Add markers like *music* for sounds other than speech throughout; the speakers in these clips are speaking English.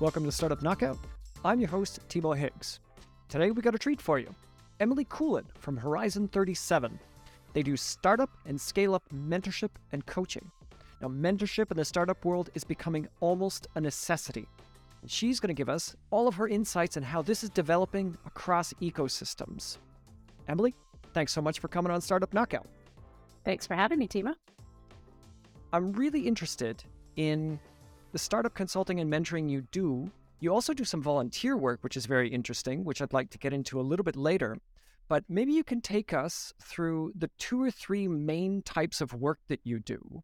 Welcome to Startup Knockout. I'm your host, Timo Higgs. Today we got a treat for you. Emily Koolen from Horizon 37. They do startup and scale up mentorship and coaching. Now, mentorship in the startup world is becoming almost a necessity. And she's going to give us all of her insights on how this is developing across ecosystems. Emily, thanks so much for coming on Startup Knockout. Thanks for having me, Tima. I'm really interested in the startup consulting and mentoring you do. You also do some volunteer work, which is very interesting, which I'd like to get into a little bit later. But maybe you can take us through the two or three main types of work that you do.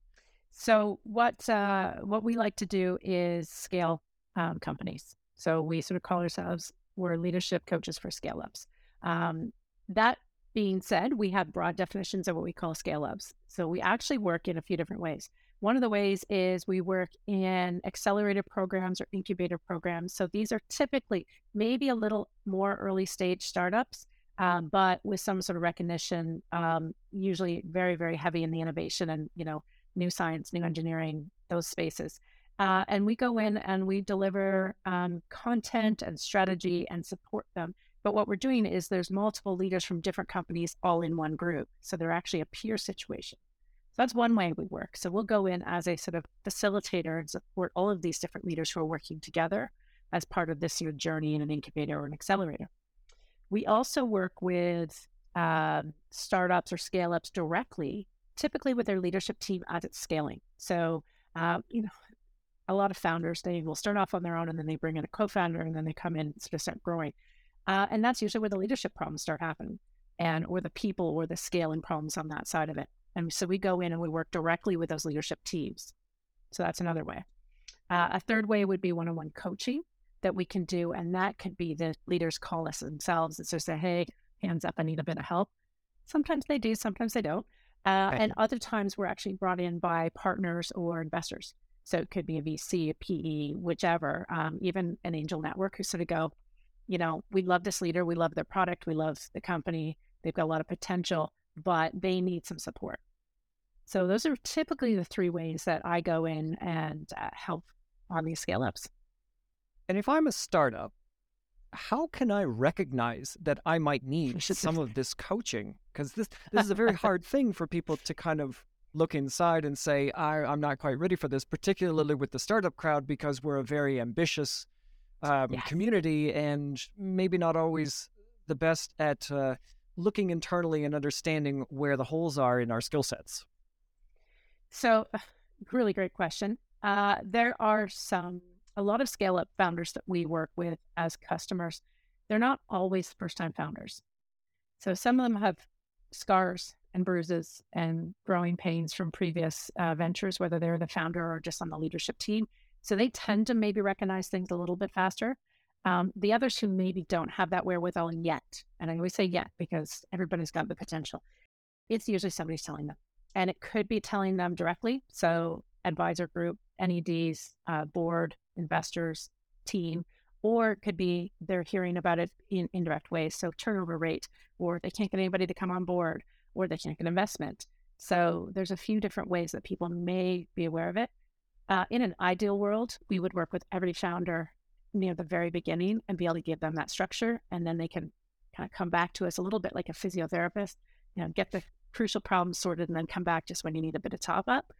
So, what uh, what we like to do is scale um, companies. So we sort of call ourselves we're leadership coaches for scale ups. Um, that being said, we have broad definitions of what we call scale ups. So we actually work in a few different ways. One of the ways is we work in accelerator programs or incubator programs. So these are typically maybe a little more early stage startups, um, but with some sort of recognition, um, usually very, very heavy in the innovation and, you know, new science, new engineering, those spaces. Uh, and we go in and we deliver um, content and strategy and support them. But what we're doing is there's multiple leaders from different companies all in one group. So they're actually a peer situation. That's one way we work. So we'll go in as a sort of facilitator and support all of these different leaders who are working together as part of this your journey in an incubator or an accelerator. We also work with uh, startups or scale ups directly, typically with their leadership team as it's scaling. So, uh, you know, a lot of founders, they will start off on their own and then they bring in a co founder and then they come in and sort of start growing. Uh, and that's usually where the leadership problems start happening and or the people or the scaling problems on that side of it. And so we go in and we work directly with those leadership teams. So that's another way. Uh, a third way would be one on one coaching that we can do. And that could be the leaders call us themselves and of say, hey, hands up, I need a bit of help. Sometimes they do, sometimes they don't. Uh, and other times we're actually brought in by partners or investors. So it could be a VC, a PE, whichever, um, even an angel network who sort of go, you know, we love this leader, we love their product, we love the company, they've got a lot of potential, but they need some support. So those are typically the three ways that I go in and uh, help on these scale ups. And if I'm a startup, how can I recognize that I might *laughs* need some of this coaching? Because this this is a very *laughs* hard thing for people to kind of look inside and say, I, am not quite ready for this, particularly with the startup crowd, because we're a very ambitious um, yes. community and maybe not always the best at uh, looking internally and understanding where the holes are in our skill sets? So, *sighs* really great question. Uh, there are some, a lot of scale up founders that we work with as customers. They're not always first time founders. So, some of them have scars and bruises and growing pains from previous uh, ventures, whether they're the founder or just on the leadership team. So they tend to maybe recognize things a little bit faster. Um, the others who maybe don't have that wherewithal yet, and I always say yet because everybody's got the potential, it's usually somebody's telling them. And it could be telling them directly. So, advisor group, NEDs, uh, board, investors, team, or it could be they're hearing about it in indirect ways. So, turnover rate, or they can't get anybody to come on board, or they can't get investment. So, there's a few different ways that people may be aware of it. Uh, in an ideal world, we would work with every founder near the very beginning and be able to give them that structure. And then they can kind of come back to us a little bit like a physiotherapist, you know, get the crucial problems sorted and then come back just when you need a bit of top up.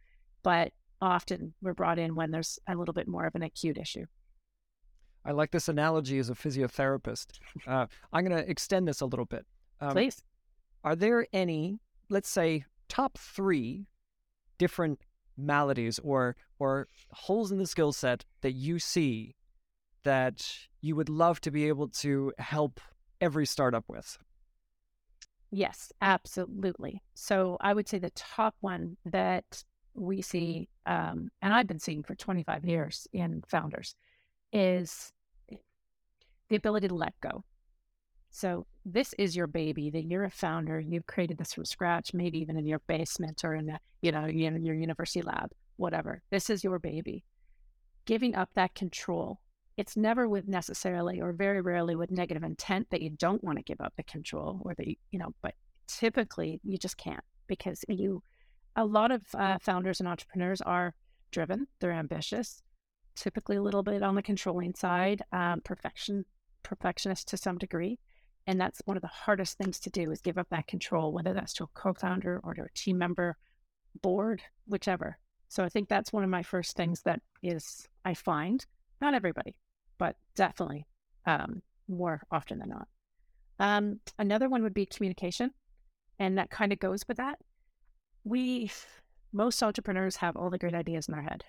But often we're brought in when there's a little bit more of an acute issue. I like this analogy as a physiotherapist. Uh, I'm going to extend this a little bit. Um, Please. Are there any, let's say, top three different maladies or or holes in the skill set that you see that you would love to be able to help every startup with? Yes, absolutely. So I would say the top one that we see, um, and I've been seeing for 25 years in founders, is the ability to let go. So this is your baby that you're a founder. You've created this from scratch, maybe even in your basement or in the, you know, in your university lab, whatever. This is your baby. Giving up that control. It's never with necessarily or very rarely with negative intent that you don't want to give up the control or that, you, you know, but typically you just can't because you, a lot of uh, founders and entrepreneurs are driven, they're ambitious. typically a little bit on the controlling side, um, perfection, perfectionist to some degree. And that's one of the hardest things to do is give up that control, whether that's to a co-founder or to a team member, board, whichever. So I think that's one of my first things that is I find, not everybody, but definitely um, more often than not. Um, another one would be communication. And that kind of goes with that. We, most entrepreneurs have all the great ideas in their head.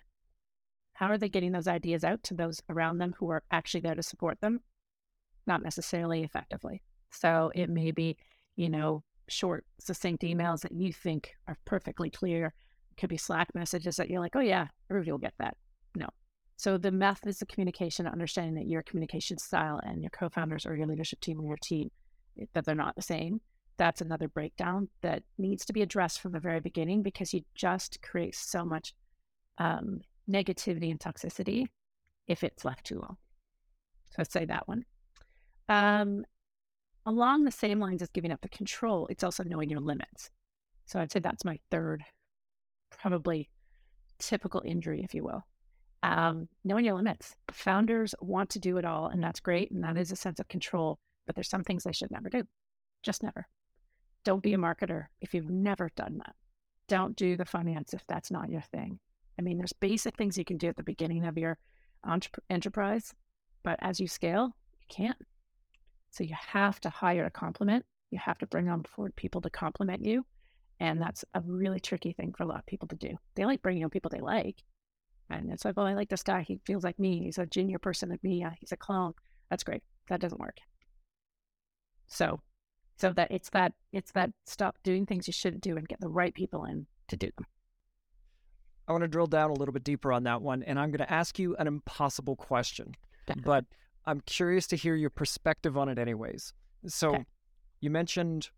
How are they getting those ideas out to those around them who are actually there to support them? Not necessarily effectively. So it may be, you know, short, succinct emails that you think are perfectly clear. It could be Slack messages that you're like, oh, yeah, everybody will get that. No. So the methods of communication, understanding that your communication style and your co-founders or your leadership team or your team, that they're not the same. That's another breakdown that needs to be addressed from the very beginning because you just create so much um, negativity and toxicity if it's left too long. So I'd say that one. Um, along the same lines as giving up the control, it's also knowing your limits. So I'd say that's my third, probably typical injury, if you will. Um, knowing your limits. Founders want to do it all, and that's great. And that is a sense of control, but there's some things they should never do. Just never. Don't be a marketer if you've never done that. Don't do the finance if that's not your thing. I mean, there's basic things you can do at the beginning of your enterprise, but as you scale, you can't. So you have to hire a complement. You have to bring on board people to complement you. And that's a really tricky thing for a lot of people to do. They like bringing on people they like. And it's like, well, I like this guy. He feels like me. He's a junior person like me. He's a clone. That's great. That doesn't work. So, so that it's that, it's that stop doing things you shouldn't do and get the right people in to do them. I want to drill down a little bit deeper on that one. And I'm going to ask you an impossible question, but I'm curious to hear your perspective on it, anyways. So, okay. you mentioned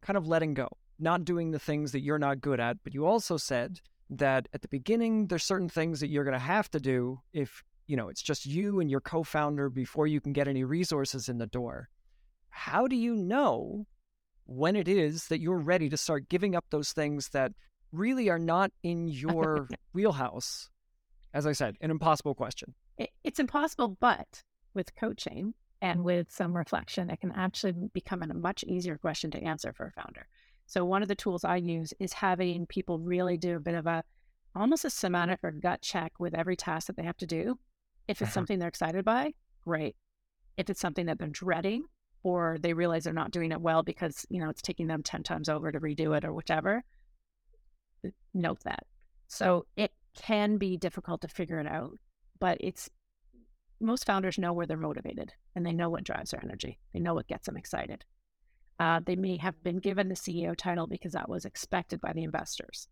kind of letting go, not doing the things that you're not good at, but you also said that at the beginning, there's certain things that you're going to have to do if, you know, it's just you and your co founder before you can get any resources in the door. How do you know when it is that you're ready to start giving up those things that really are not in your *laughs* wheelhouse? As I said, an impossible question. It's impossible, but with coaching and mm-hmm. with some reflection, it can actually become a much easier question to answer for a founder. So one of the tools I use is having people really do a bit of a almost a semantic or gut check with every task that they have to do. If it's uh-huh. something they're excited by, great. If it's something that they're dreading or they realize they're not doing it well because, you know, it's taking them 10 times over to redo it or whichever, note that. So it can be difficult to figure it out, but it's most founders know where they're motivated and they know what drives their energy. They know what gets them excited. Uh, they may have been given the CEO title because that was expected by the investors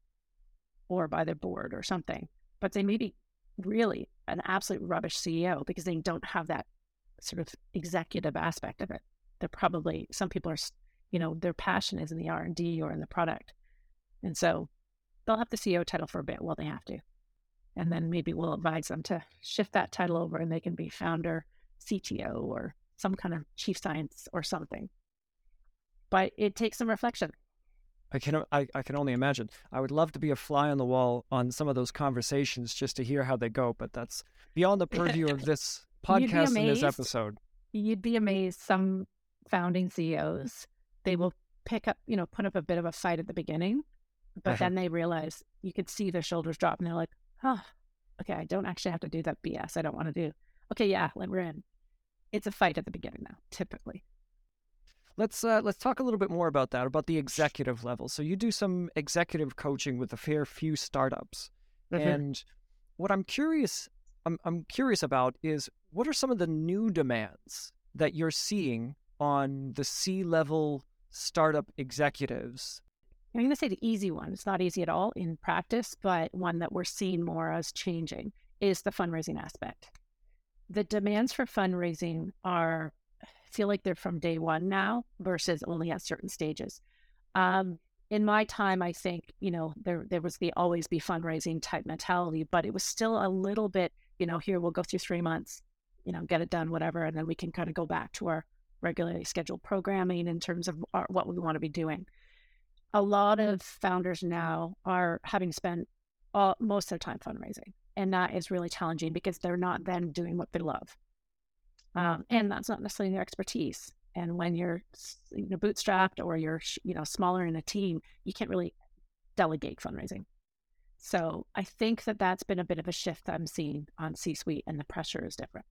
or by the board or something, but they may be really an absolute rubbish CEO because they don't have that sort of executive aspect of it. They're probably some people are, you know, their passion is in the R and D or in the product, and so they'll have the CEO title for a bit while they have to. And then maybe we'll advise them to shift that title over and they can be founder, CTO, or some kind of chief science or something. But it takes some reflection. I can I, I can only imagine. I would love to be a fly on the wall on some of those conversations just to hear how they go, but that's beyond the purview of this *laughs* podcast and this episode. You'd be amazed. Some founding CEOs, they will pick up, you know, put up a bit of a fight at the beginning, but uh-huh. then they realize you could see their shoulders drop and they're like, oh, okay, I don't actually have to do that BS I don't want to do. Okay, yeah, we're in. It's a fight at the beginning now, typically. Let's uh, let's talk a little bit more about that, about the executive level. So you do some executive coaching with a fair few startups, mm-hmm. and what I'm curious I'm, I'm curious about is what are some of the new demands that you're seeing on the C level startup executives I'm going to say the easy one. It's not easy at all in practice, but one that we're seeing more as changing is the fundraising aspect. The demands for fundraising are feel like they're from day one now versus only at certain stages. Um, in my time, I think you know there there was the always be fundraising type mentality, but it was still a little bit you know here we'll go through three months, you know get it done whatever, and then we can kind of go back to our regularly scheduled programming in terms of our, what we want to be doing a lot of founders now are having spent all, most of their time fundraising. and that is really challenging because they're not then doing what they love. Um, and that's not necessarily their expertise. And when you're you know, bootstrapped or you're you know smaller in a team, you can't really delegate fundraising. So I think that that's been a bit of a shift that I'm seeing on C-suite, and the pressure is different.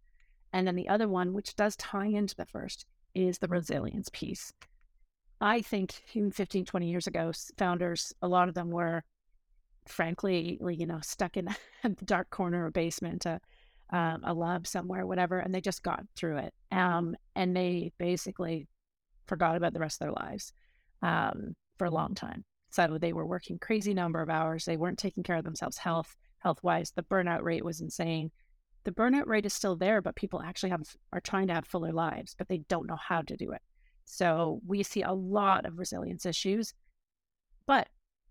And then the other one, which does tie into the first, is the resilience piece. I think even 15, 20 years ago, founders, a lot of them were, frankly, you know, stuck in *laughs* a dark corner or basement, a, um, a lab somewhere, whatever, and they just got through it. Um, and they basically forgot about the rest of their lives um, for a long time. So they were working crazy number of hours. They weren't taking care of themselves health health wise. The burnout rate was insane. The burnout rate is still there, but people actually have are trying to have fuller lives, but they don't know how to do it. So we see a lot of resilience issues. But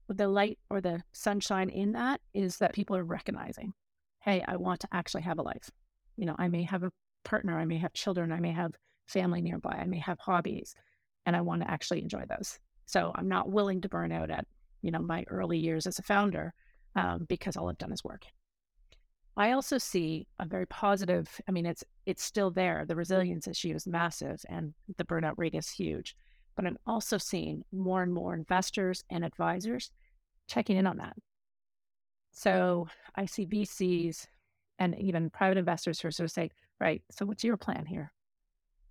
the light or the sunshine in that is that people are recognizing, hey, I want to actually have a life. You know, I may have a partner, I may have children, I may have family nearby, I may have hobbies, and I want to actually enjoy those. So I'm not willing to burn out at, you know, my early years as a founder um, because all I've done is work. I also see a very positive. I mean, it's it's still there. The resilience issue is massive, and the burnout rate is huge. But I'm also seeing more and more investors and advisors checking in on that. So I see VCs and even private investors who are sort of saying, "Right, so what's your plan here?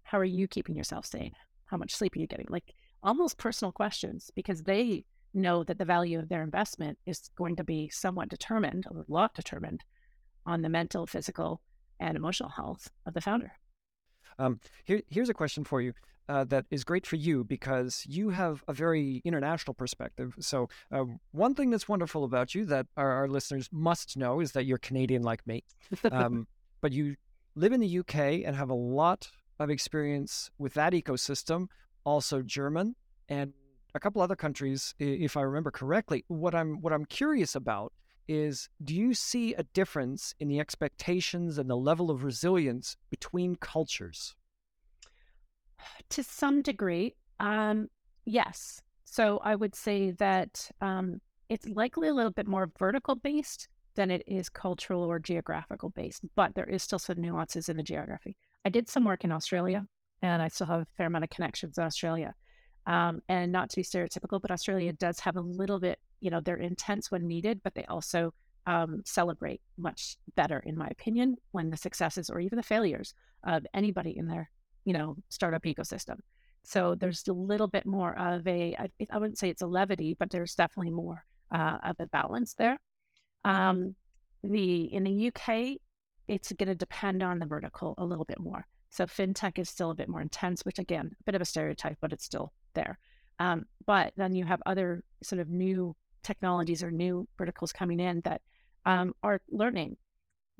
How are you keeping yourself sane? How much sleep are you getting?" Like almost personal questions because they know that the value of their investment is going to be somewhat determined, a lot determined on the mental, physical, and emotional health of the founder. Um, here, here's a question for you. Uh, that is great for you because you have a very international perspective. So, uh, one thing that's wonderful about you that our, our, listeners must know is that you're Canadian like me. *laughs* Um, but you live in the UK and have a lot of experience with that ecosystem, also German and a couple other countries, if I remember correctly. What I'm what I'm curious about is do you see a difference in the expectations and the level of resilience between cultures? To some degree, um, yes. So I would say that um, it's likely a little bit more vertical based than it is cultural or geographical based, but there is still some nuances in the geography. I did some work in Australia and I still have a fair amount of connections in Australia. Um, and not to be stereotypical, but Australia does have a little bit, you know, they're intense when needed, but they also um, celebrate much better, in my opinion, when the successes or even the failures of anybody in their, you know, startup ecosystem. So there's a little bit more of a, I, I wouldn't say it's a levity, but there's definitely more uh, of a balance there. Um, the in the UK, it's going to depend on the vertical a little bit more. So fintech is still a bit more intense, which again, a bit of a stereotype, but it's still there. Um, but then you have other sort of new technologies or new verticals coming in that um, are learning.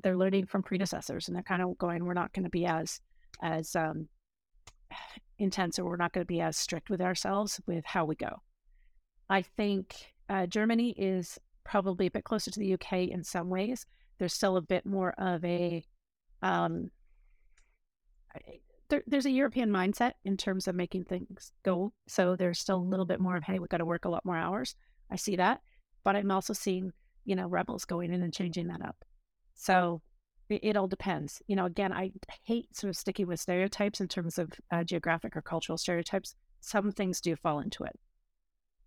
They're learning from predecessors, and they're kind of going, "We're not going to be as as um, *sighs* intense, or we're not going to be as strict with ourselves with how we go." I think uh, Germany is probably a bit closer to the UK in some ways. There's still a bit more of a um, there, there's a European mindset in terms of making things go. So there's still a little bit more of, hey, we've got to work a lot more hours. I see that. But I'm also seeing, you know, rebels going in and changing that up. So it, it all depends. You know, again, I hate sort of sticking with stereotypes in terms of uh, geographic or cultural stereotypes. Some things do fall into it.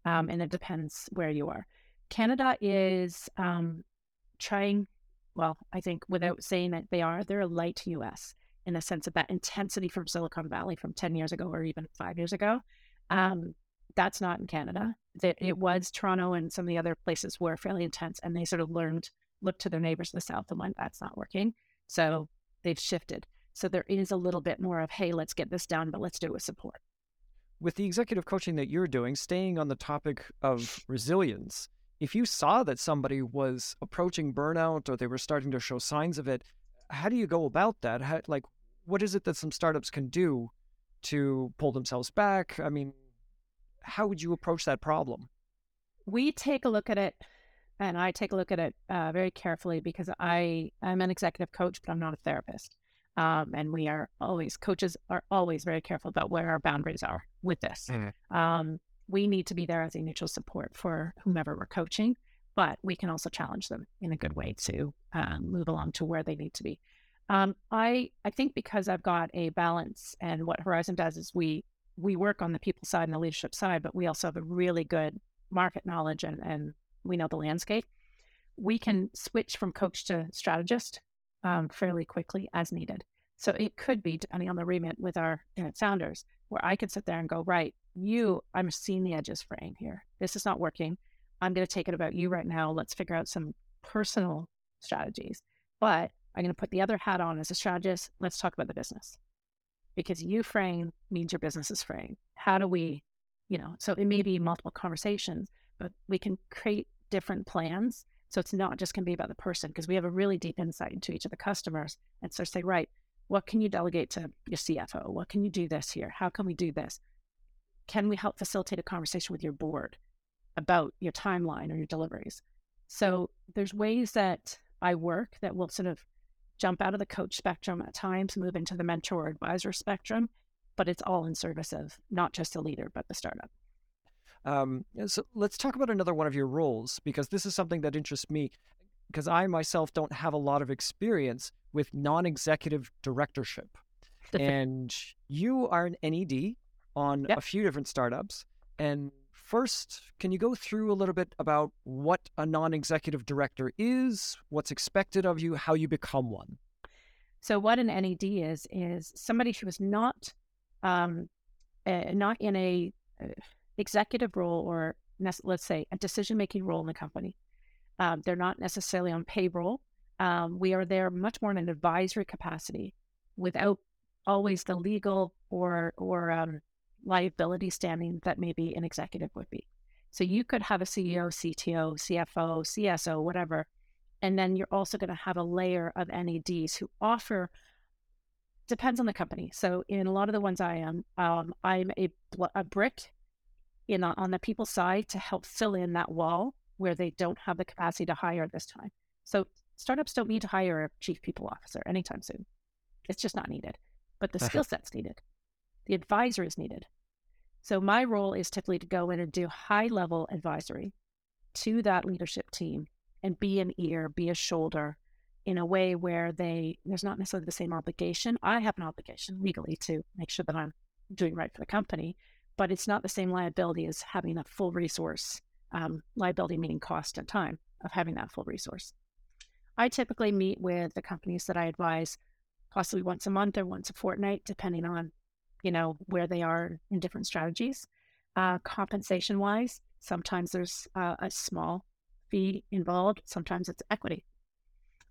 Um, and it depends where you are. Canada is um, trying, well, I think without saying that they are, they're a light US in the sense of that intensity from Silicon Valley from 10 years ago or even five years ago. Um, that's not in Canada. It, mm-hmm. it was Toronto and some of the other places were fairly intense, and they sort of learned, looked to their neighbors in the south and went, that's not working. So they've shifted. So there is a little bit more of, hey, let's get this done, but let's do it with support. With the executive coaching that you're doing, staying on the topic of resilience, if you saw that somebody was approaching burnout or they were starting to show signs of it, how do you go about that? How, like, what is it that some startups can do to pull themselves back? I mean, how would you approach that problem? We take a look at it, and I take a look at it uh, very carefully because I am an executive coach, but I'm not a therapist. Um, and we are always coaches are always very careful about where our boundaries are with this. Mm-hmm. Um, we need to be there as a neutral support for whomever we're coaching, but we can also challenge them in a good way to um, move along to where they need to be. Um, I I think because I've got a balance, and what Horizon does is we we work on the people side and the leadership side, but we also have a really good market knowledge and and we know the landscape. We can switch from coach to strategist um, fairly quickly as needed. So it could be depending on the remit with our you know, founders, where I could sit there and go, right, you, I'm seeing the edges fraying here. This is not working. I'm going to take it about you right now. Let's figure out some personal strategies. But I'm going to put the other hat on as a strategist. Let's talk about the business because you frame means your business is fraying. How do we, you know, so it may be multiple conversations, but we can create different plans. So it's not just going to be about the person because we have a really deep insight into each of the customers. And so say, right, what can you delegate to your CFO? What can you do this here? How can we do this? Can we help facilitate a conversation with your board? about your timeline or your deliveries. So there's ways that I work that will sort of jump out of the coach spectrum at times, move into the mentor advisor spectrum, but it's all in service of not just the leader, but the startup. Um, so let's talk about another one of your roles because this is something that interests me because I myself don't have a lot of experience with non-executive directorship. and you are an NED on yep. a few different startups and First, can you go through a little bit about what a non executive director is, what's expected of you, how you become one? So, what an NED is, is somebody who is not um, uh, not in a uh, executive role or let's say a decision making role in the company. Um, they're not necessarily on payroll. Um, we are there much more in an advisory capacity, without always the legal or or um, liability standing that maybe an executive would be. So you could have a CEO, CTO, CFO, CSO, whatever. And then you're also going to have a layer of NEDs who offer, depends on the company. So in a lot of the ones I am, um, I'm a, a brick in on the people side to help fill in that wall where they don't have the capacity to hire this time. So startups don't need to hire a chief people officer anytime soon. It's just not needed. But the *laughs* skill set's needed. The advisor is needed. So my role is typically to go in and do high level advisory to that leadership team and be an ear, be a shoulder in a way where they there's not necessarily the same obligation. I have an obligation legally to make sure that I'm doing right for the company, but it's not the same liability as having a full resource. Um, liability meaning cost and time of having that full resource. I typically meet with the companies that I advise possibly once a month or once a fortnight, depending on you know, where they are in different strategies. Uh, compensation wise, sometimes there's uh, a small fee involved, sometimes it's equity.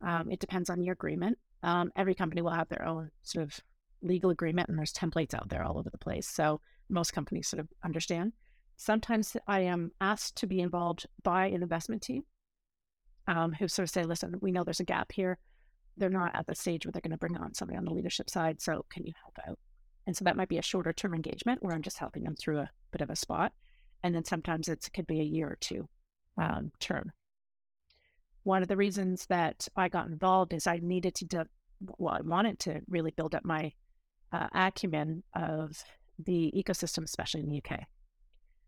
Um, it depends on your agreement. Um, every company will have their own sort of legal agreement, and there's templates out there all over the place. So most companies sort of understand. Sometimes I am asked to be involved by an investment team um, who sort of say, listen, we know there's a gap here. They're not at the stage where they're going to bring on somebody on the leadership side. So can you help out? And so that might be a shorter term engagement where I'm just helping them through a bit of a spot. And then sometimes it could be a year or two um, term. One of the reasons that I got involved is I needed to, de- well, I wanted to really build up my uh, acumen of the ecosystem, especially in the UK.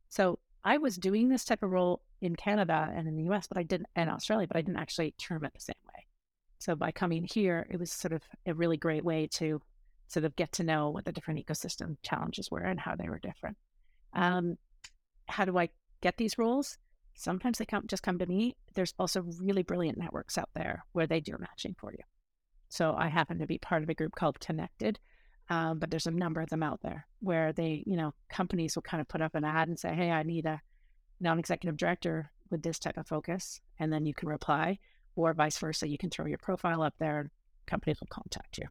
So I was doing this type of role in Canada and in the US, but I didn't, and Australia, but I didn't actually term it the same way. So by coming here, it was sort of a really great way to sort of get to know what the different ecosystem challenges were and how they were different. Um, how do I get these roles? Sometimes they come just come to me. There's also really brilliant networks out there where they do matching for you. So I happen to be part of a group called Connected, um, but there's a number of them out there where they, you know, companies will kind of put up an ad and say, "Hey, I need a non-executive director with this type of focus," and then you can reply, or vice versa. You can throw your profile up there, and companies will contact you.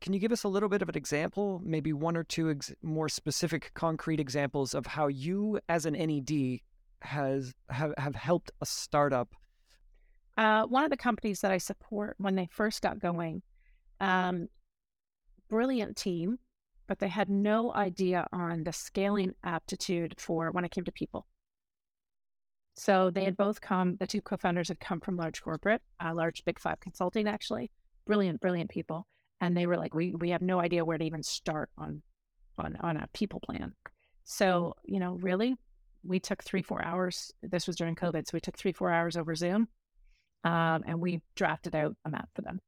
Can you give us a little bit of an example, maybe one or two ex- more specific, concrete examples of how you, as an NED, has have, have helped a startup? Uh, one of the companies that I support when they first got going, um, brilliant team, but they had no idea on the scaling aptitude for when it came to people. So they had both come, the two co founders had come from large corporate, uh, large big five consulting, actually. Brilliant, brilliant people and they were like, we we have no idea where to even start on on on a people plan. So you know, really, we took three, four hours. This was during COVID. So we took three, four hours over Zoom um, and we drafted out a map for them.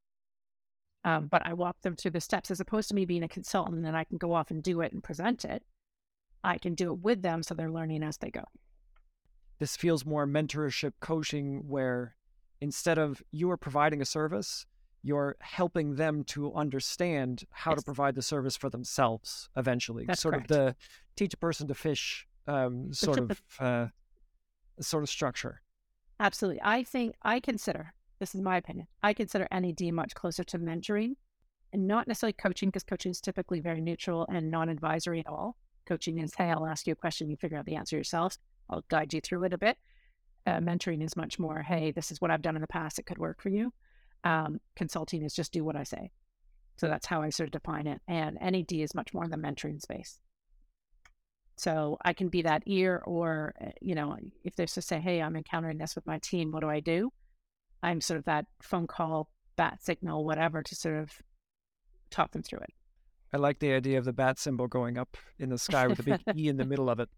Um, but I walked them through the steps as opposed to me being a consultant and then I can go off and do it and present it. I can do it with them so they're learning as they go. This feels more mentorship coaching where instead of you are providing a service, you're helping them to understand how yes. to provide the service for themselves eventually. That's sort correct. of the teach a person to fish um, sort of uh, sort of structure. Absolutely. I think I consider this is my opinion. I consider NED much closer to mentoring and not necessarily coaching because coaching is typically very neutral and non-advisory at all. Coaching is, hey, I'll ask you a question, you figure out the answer yourself. I'll guide you through it a bit. Uh, mentoring is much more, hey, this is what I've done in the past. It could work for you. Um, consulting is just do what I say. So that's how I sort of define it. And NED is much more the mentoring space. So I can be that ear, or, uh, you know, if there's to say, hey, I'm encountering this with my team, what do I do? I'm sort of that phone call, bat signal, whatever, to sort of talk them through it. I like the idea of the bat symbol going up in the sky with a big E in the middle of it.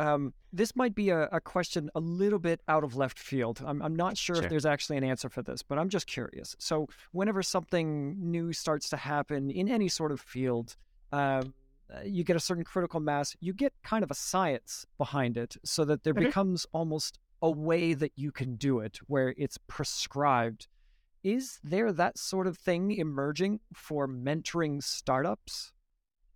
Um, this might be a, a, question a little bit out of left field. I'm, I'm not sure, sure, if there's actually an answer for this, but I'm just curious. So, whenever something new starts to happen in any sort of field, um, uh, you get a certain critical mass, you get kind of a science behind it so that there mm-hmm. becomes almost a way that you can do it where it's prescribed. Is there that sort of thing emerging for mentoring startups?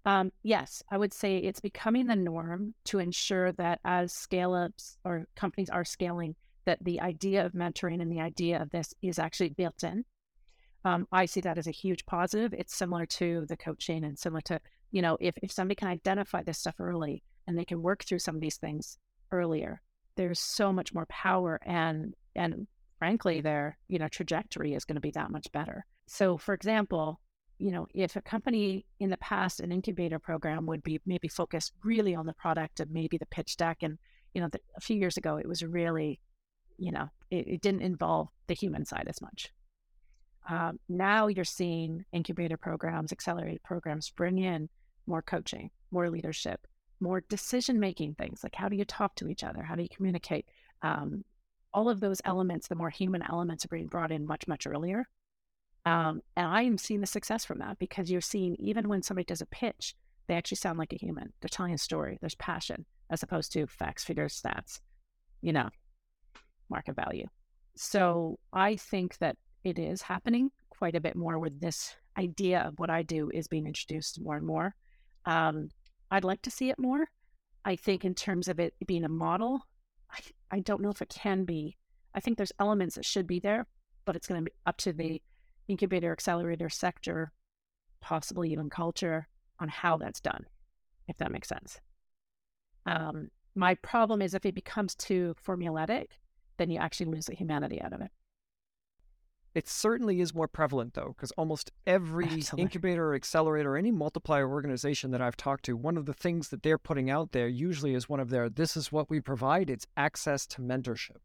Um, yes, I would say it's becoming the norm to ensure that as scale ups or companies are scaling, that the idea of mentoring and the idea of this is actually built in. Um, I see that as a huge positive. It's similar to the coaching and similar to you know, if, if somebody can identify this stuff early and they can work through some of these things earlier, there's so much more power and and frankly their, you know, trajectory is going to be that much better. So for example, you know, if a company in the past, an incubator program would be maybe focused really on the product and maybe the pitch deck. And, you know, the, a few years ago, it was really, you know, it, it didn't involve the human side as much. Um, now you're seeing incubator programs, accelerated programs bring in more coaching, more leadership, more decision making things like how do you talk to each other? How do you communicate? Um, all of those elements, the more human elements are being brought in much, much earlier. Um, and I am seeing the success from that because you're seeing even when somebody does a pitch, they actually sound like a human. They're telling a story, there's passion as opposed to facts, figures, stats, you know, market value. So I think that it is happening quite a bit more with this idea of what I do is being introduced more and more. Um, I'd like to see it more. I think in terms of it being a model, I, I don't know if it can be. I think there's elements that should be there, but it's going to be up to the incubator accelerator sector, possibly even culture, on how that's done, if that makes sense. Um, my problem is if it becomes too formulaic, then you actually lose the humanity out of it. It certainly is more prevalent though, because almost every Absolutely. incubator or accelerator or any multiplier organization that I've talked to, one of the things that they're putting out there usually is one of their this is what we provide. It's access to mentorship.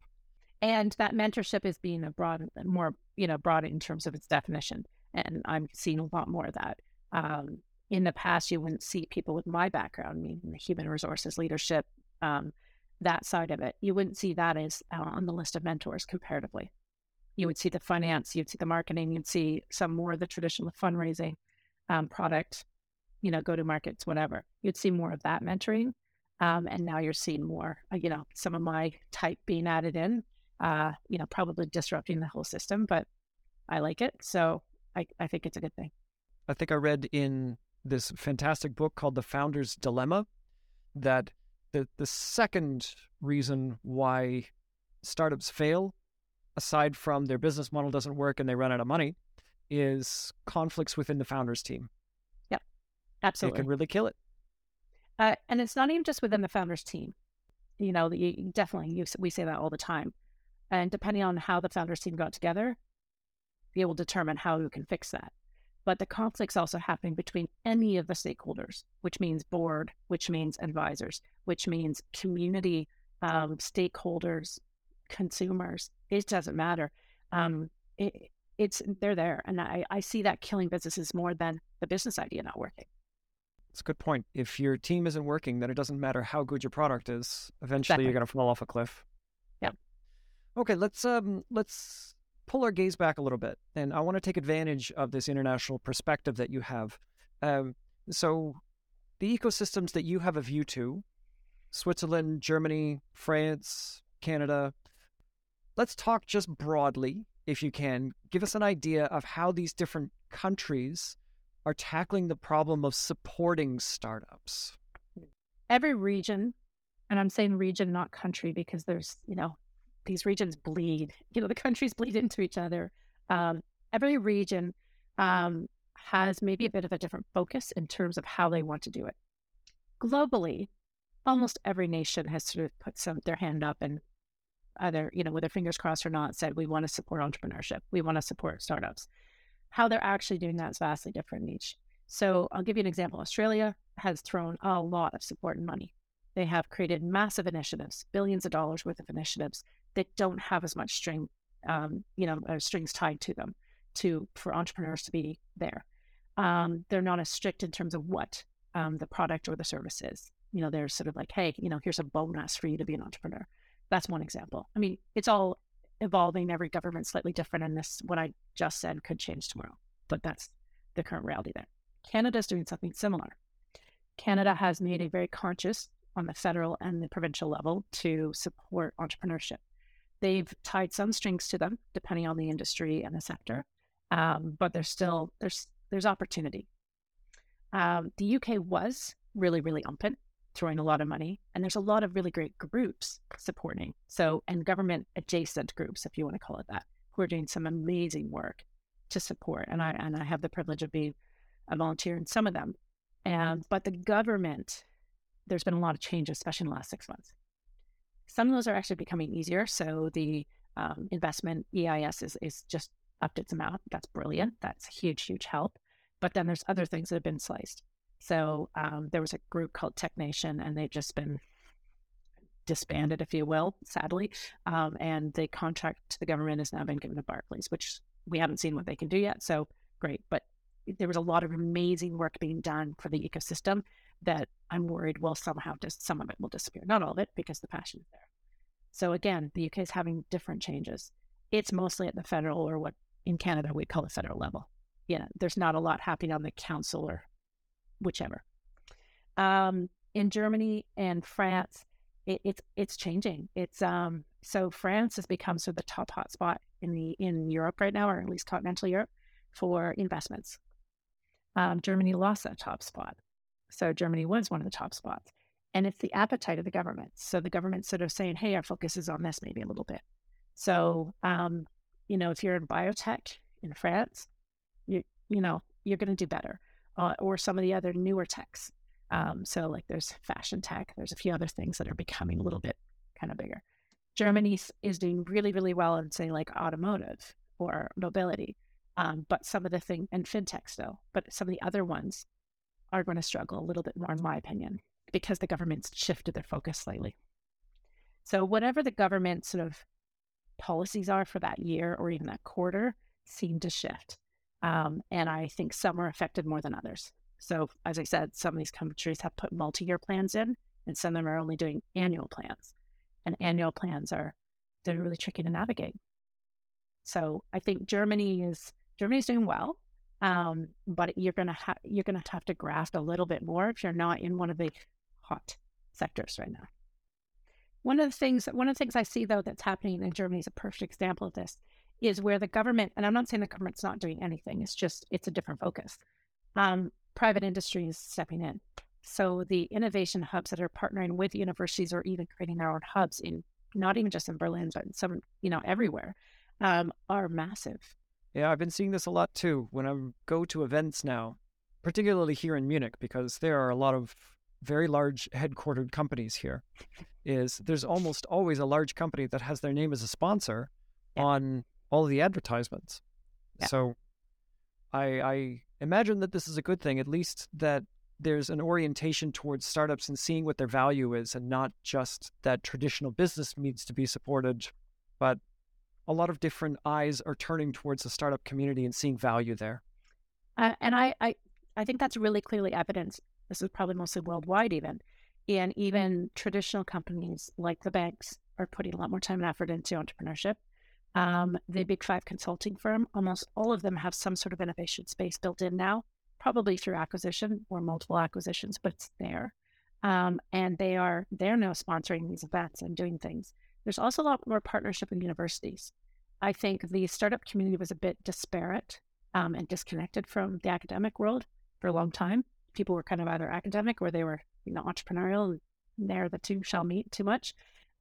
And that mentorship is being a broad more, you know, broad in terms of its definition. And I'm seeing a lot more of that. Um, in the past, you wouldn't see people with my background, I mean, the human resources, leadership, um, that side of it. You wouldn't see that as uh, on the list of mentors comparatively you would see the finance, you'd see the marketing, you'd see some more of the traditional fundraising um, product, you know, go to markets, whatever. You'd see more of that mentoring. Um, and now you're seeing more, uh, you know, some of my type being added in, uh, you know, probably disrupting the whole system, but I like it. So I, I think it's a good thing. I think I read in this fantastic book called The Founder's Dilemma that the, the second reason why startups fail aside from their business model doesn't work and they run out of money, is conflicts within the founders team. Yep, absolutely. It can really kill it. Uh, and it's not even just within the founders team. You know, you, definitely you, we say that all the time. And depending on how the founders team got together, it will determine how you can fix that. But the conflicts also happening between any of the stakeholders, which means board, which means advisors, which means community um, stakeholders, consumers. It doesn't matter. Um, it, it's they're there, and I, I see that killing businesses more than the business idea not working. It's a good point. If your team isn't working, then it doesn't matter how good your product is. Eventually, Exactly. you're going to fall off a cliff. Okay, let's um let's pull our gaze back a little bit, and I want to take advantage of this international perspective that you have. Um, so, the ecosystems that you have a view to, Switzerland, Germany, France, Canada. Let's talk just broadly, if you can. Give us an idea of how these different countries are tackling the problem of supporting startups. every region, and I'm saying region, not country, because there's, you know, these regions bleed, you know, the countries *laughs* bleed into each other. Um, every region um, has maybe a bit of a different focus in terms of how they want to do it. Globally, almost every nation has sort of put some their hand up and either, you know, with their fingers crossed or not, said we want to support entrepreneurship, we want to support startups. How they're actually doing that is vastly different in each. So I'll give you an example. Australia has thrown a lot of support and money. They have created massive initiatives, billions of dollars worth of initiatives that don't have as much string, um, you know, uh, strings tied to them to for entrepreneurs to be there. Um, they're not as strict in terms of what um, the product or the service is. You know, they're sort of like, hey, you know, here's a bonus for you to be an entrepreneur. That's one example. I mean, it's all evolving. Every government's slightly different, and this what I just said could change tomorrow. But that's the current reality there. Canada's doing something similar. Canada has made a very conscious on the federal and the provincial level to support entrepreneurship. They've tied some strings to them, depending on the industry and the sector, um, but there's still there's there's opportunity. Um, the UK was really really open, throwing a lot of money, and there's a lot of really great groups supporting. So and government adjacent groups, if you want to call it that, who are doing some amazing work to support. And I and I have the privilege of being a volunteer in some of them. And but the government, there's been a lot of changes, especially in the last six months. Some of those are actually becoming easier. So the um, investment EIS is is just upped its amount. That's brilliant. That's a huge, huge help. But then there's other things that have been sliced. So um, there was a group called Tech Nation, and they've just been disbanded, if you will, sadly. Um, and the contract to the government has now been given to Barclays, which we haven't seen what they can do yet. So great. But there was a lot of amazing work being done for the ecosystem that I'm worried will somehow just some of it will disappear. Not all of it, because the passion is there. So again, the UK is having different changes. It's mostly at the federal or what in Canada we call the federal level. Yeah, there's not a lot happening on the council or whichever. Um, in Germany and France, it, it's it's changing. It's um so France has become sort of the top hotspot in the in Europe right now, or at least continental Europe, for investments. Um, Germany lost that top spot, so Germany was one of the top spots, and it's the appetite of the government. So the government's sort of saying, "Hey, our focus is on this maybe a little bit." So um, you know, if you're in biotech in France, you you know you're going to do better, uh, or some of the other newer techs. Um, so like there's fashion tech, there's a few other things that are becoming a little bit kind of bigger. Germany is doing really really well in say like automotive or mobility, um, but some of the thing and fintech still, but some of the other ones are going to struggle a little bit more, in my opinion, because the government's shifted their focus slightly. So whatever the government sort of policies are for that year or even that quarter seem to shift. Um, and I think some are affected more than others. So, as I said, some of these countries have put multi year plans in, and some of them are only doing annual plans. And annual plans are they're really tricky to navigate. So, I think Germany is Germany's doing well, um, but you're gonna have you're gonna have to graft a little bit more if you're not in one of the hot sectors right now. One of the things one of the things I see though that's happening in Germany is a perfect example of this is where the government and I'm not saying the government's not doing anything. It's just it's a different focus. Um, private industry is stepping in. So the innovation hubs that are partnering with universities or even creating their own hubs in not even just in Berlin, but in some, you know, everywhere, um, are massive. Yeah, I've been seeing this a lot too when I go to events now, particularly here in Munich, because there are a lot of very large headquartered companies here. Is there's almost always a large company that has their name as a sponsor Yeah. on all the advertisements. Yeah. So I I imagine that this is a good thing, at least that there's an orientation towards startups and seeing what their value is and not just that traditional business needs to be supported, but a lot of different eyes are turning towards the startup community and seeing value there. Uh, and I, I, I think that's really clearly evident This is probably mostly worldwide, even. And even traditional companies like the banks are putting a lot more time and effort into entrepreneurship. Um, the big five consulting firm, almost all of them have some sort of innovation space built in now, probably through acquisition or multiple acquisitions, but it's there. Um, and they are they're now sponsoring these events and doing things. There's also a lot more partnership with universities. I think the startup community was a bit disparate um, and disconnected from the academic world for a long time. People were kind of either academic or they were you know entrepreneurial. And there, the two shall meet too much,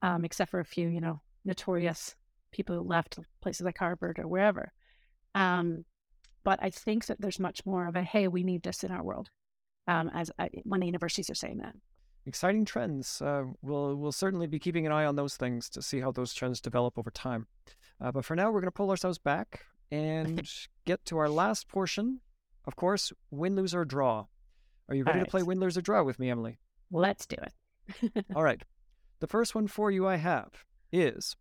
um, except for a few you know notorious people who left places like Harvard or wherever. Um, but I think that there's much more of a hey, we need this in our world, um, as I, when the universities are saying that. Exciting trends. Uh, we'll we'll certainly be keeping an eye on those things to see how those trends develop over time. Uh, but for now, we're going to pull ourselves back *laughs* and get to our last portion. Of course, win, lose, or draw. Are you ready right. to play win, lose, or draw with me, Emily? Let's do it. *laughs* All right. The first one for you I have is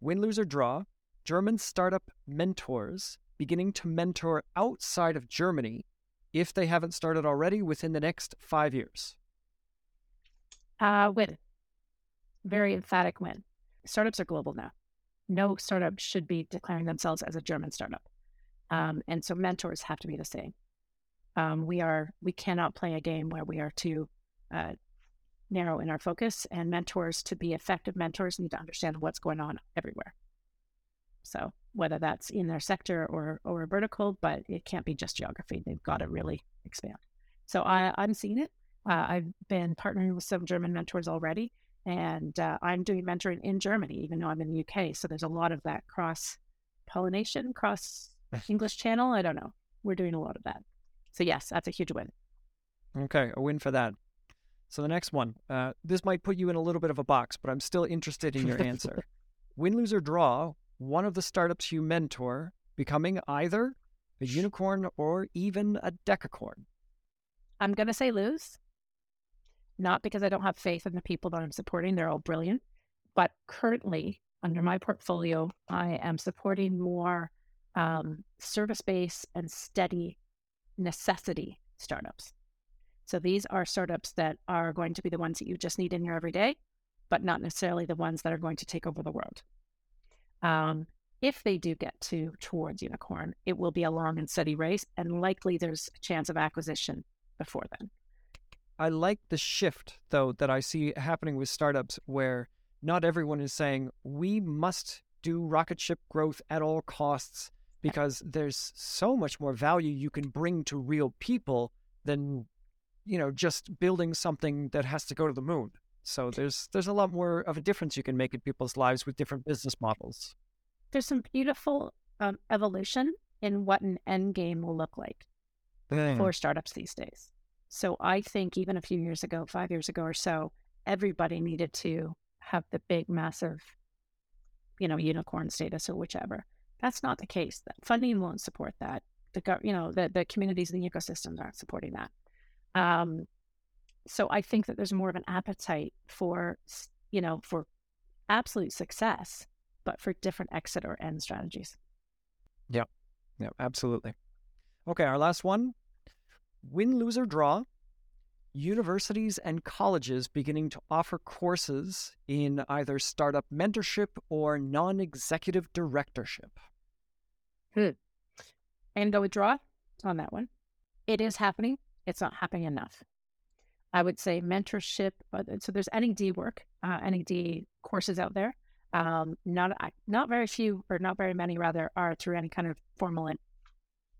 win, lose, or draw, German startup mentors beginning to mentor outside of Germany if they haven't started already within the next five years? Uh, win. Very emphatic win. Startups are global now. No startup should be declaring themselves as a German startup. Um, and so mentors have to be the same. Um, we are we cannot play a game where we are too uh, narrow in our focus. And mentors, to be effective mentors, need to understand what's going on everywhere. So whether that's in their sector or or a vertical, but it can't be just geography. They've got to really expand. So I, I'm seeing it. Uh, I've been partnering with some German mentors already, and uh, I'm doing mentoring in Germany, even though I'm in the UK. So there's a lot of that cross pollination, *laughs* cross English channel. I don't know. We're doing a lot of that. So yes, that's a huge win. Okay, a win for that. So the next one, uh, this might put you in a little bit of a box, but I'm still interested in your answer. *laughs* Win, lose, or draw, one of the startups you mentor becoming either a unicorn or even a decacorn. I'm going to say lose. Not because I don't have faith in the people that I'm supporting, they're all brilliant. But currently, under my portfolio, I am supporting more um, service based and steady necessity startups. So these are startups that are going to be the ones that you just need in your everyday, but not necessarily the ones that are going to take over the world. Um, if they do get to towards unicorn, it will be a long and steady race, and likely there's a chance of acquisition before then. I like the shift though that I see happening with startups where not everyone is saying we must do rocket ship growth at all costs because there's so much more value you can bring to real people than you know, just building something that has to go to the moon. So there's there's a lot more of a difference you can make in people's lives with different business models. There's some beautiful um, evolution in what an end game will look like Dang. for startups these days. So I think even a few years ago, five years ago or so, everybody needed to have the big, massive, you know, unicorn status or whichever. That's not the case. That funding won't support that. The you know the the communities and the ecosystems aren't supporting that. Um, so I think that there's more of an appetite for, you know, for absolute success, but for different exit or end strategies. Yeah, yeah, absolutely. Okay, our last one win, lose, or draw. Universities and colleges beginning to offer courses in either startup mentorship or non executive directorship. Hmm. And go with draw on that one. It is happening it's not happening enough. I would say mentorship. Uh, so there's NED work, uh, NED courses out there. Um, not not very few, or not very many, rather, are through any kind of formal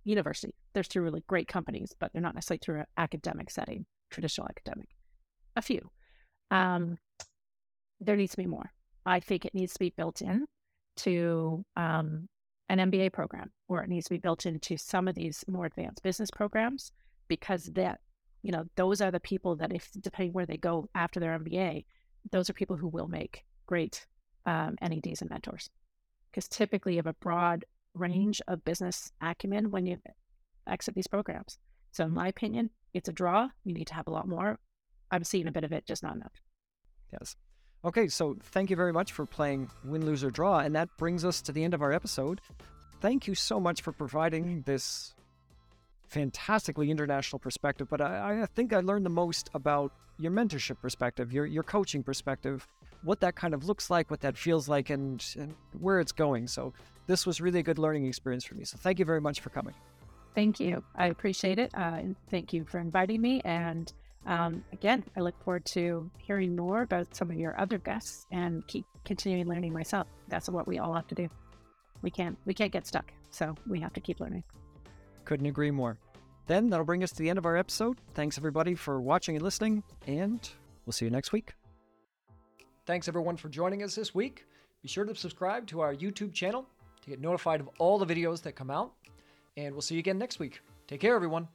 university. There's through really great companies, but they're not necessarily through an academic setting, traditional academic. A few. Um, there needs to be more. I think it needs to be built in to um, an MBA program, or it needs to be built into some of these more advanced business programs because that you know those are the people that if depending where they go after their MBA, those are people who will make great um, NEDs and mentors because typically you have a broad range of business acumen when you exit these programs. So in mm-hmm. my opinion, it's a draw. You need to have a lot more. I'm seeing a bit of it, just not enough. Yes. Okay, so thank you very much for playing Win, Lose, or Draw. And that brings us to the end of our episode. Thank you so much for providing this fantastically international perspective, but I, I think I learned the most about your mentorship perspective, your your coaching perspective, what that kind of looks like, what that feels like, and, and where it's going. So this was really a good learning experience for me. So thank you very much for coming. Thank you. I appreciate it. Uh, thank you for inviting me. And um, again, I look forward to hearing more about some of your other guests and keep continuing learning myself. That's what we all have to do. We can't we can't get stuck, so we have to keep learning. Couldn't agree more. Then that'll bring us to the end of our episode. Thanks everybody for watching and listening, and we'll see you next week. Thanks everyone for joining us this week. Be sure to subscribe to our YouTube channel to get notified of all the videos that come out, and we'll see you again next week. Take care, everyone.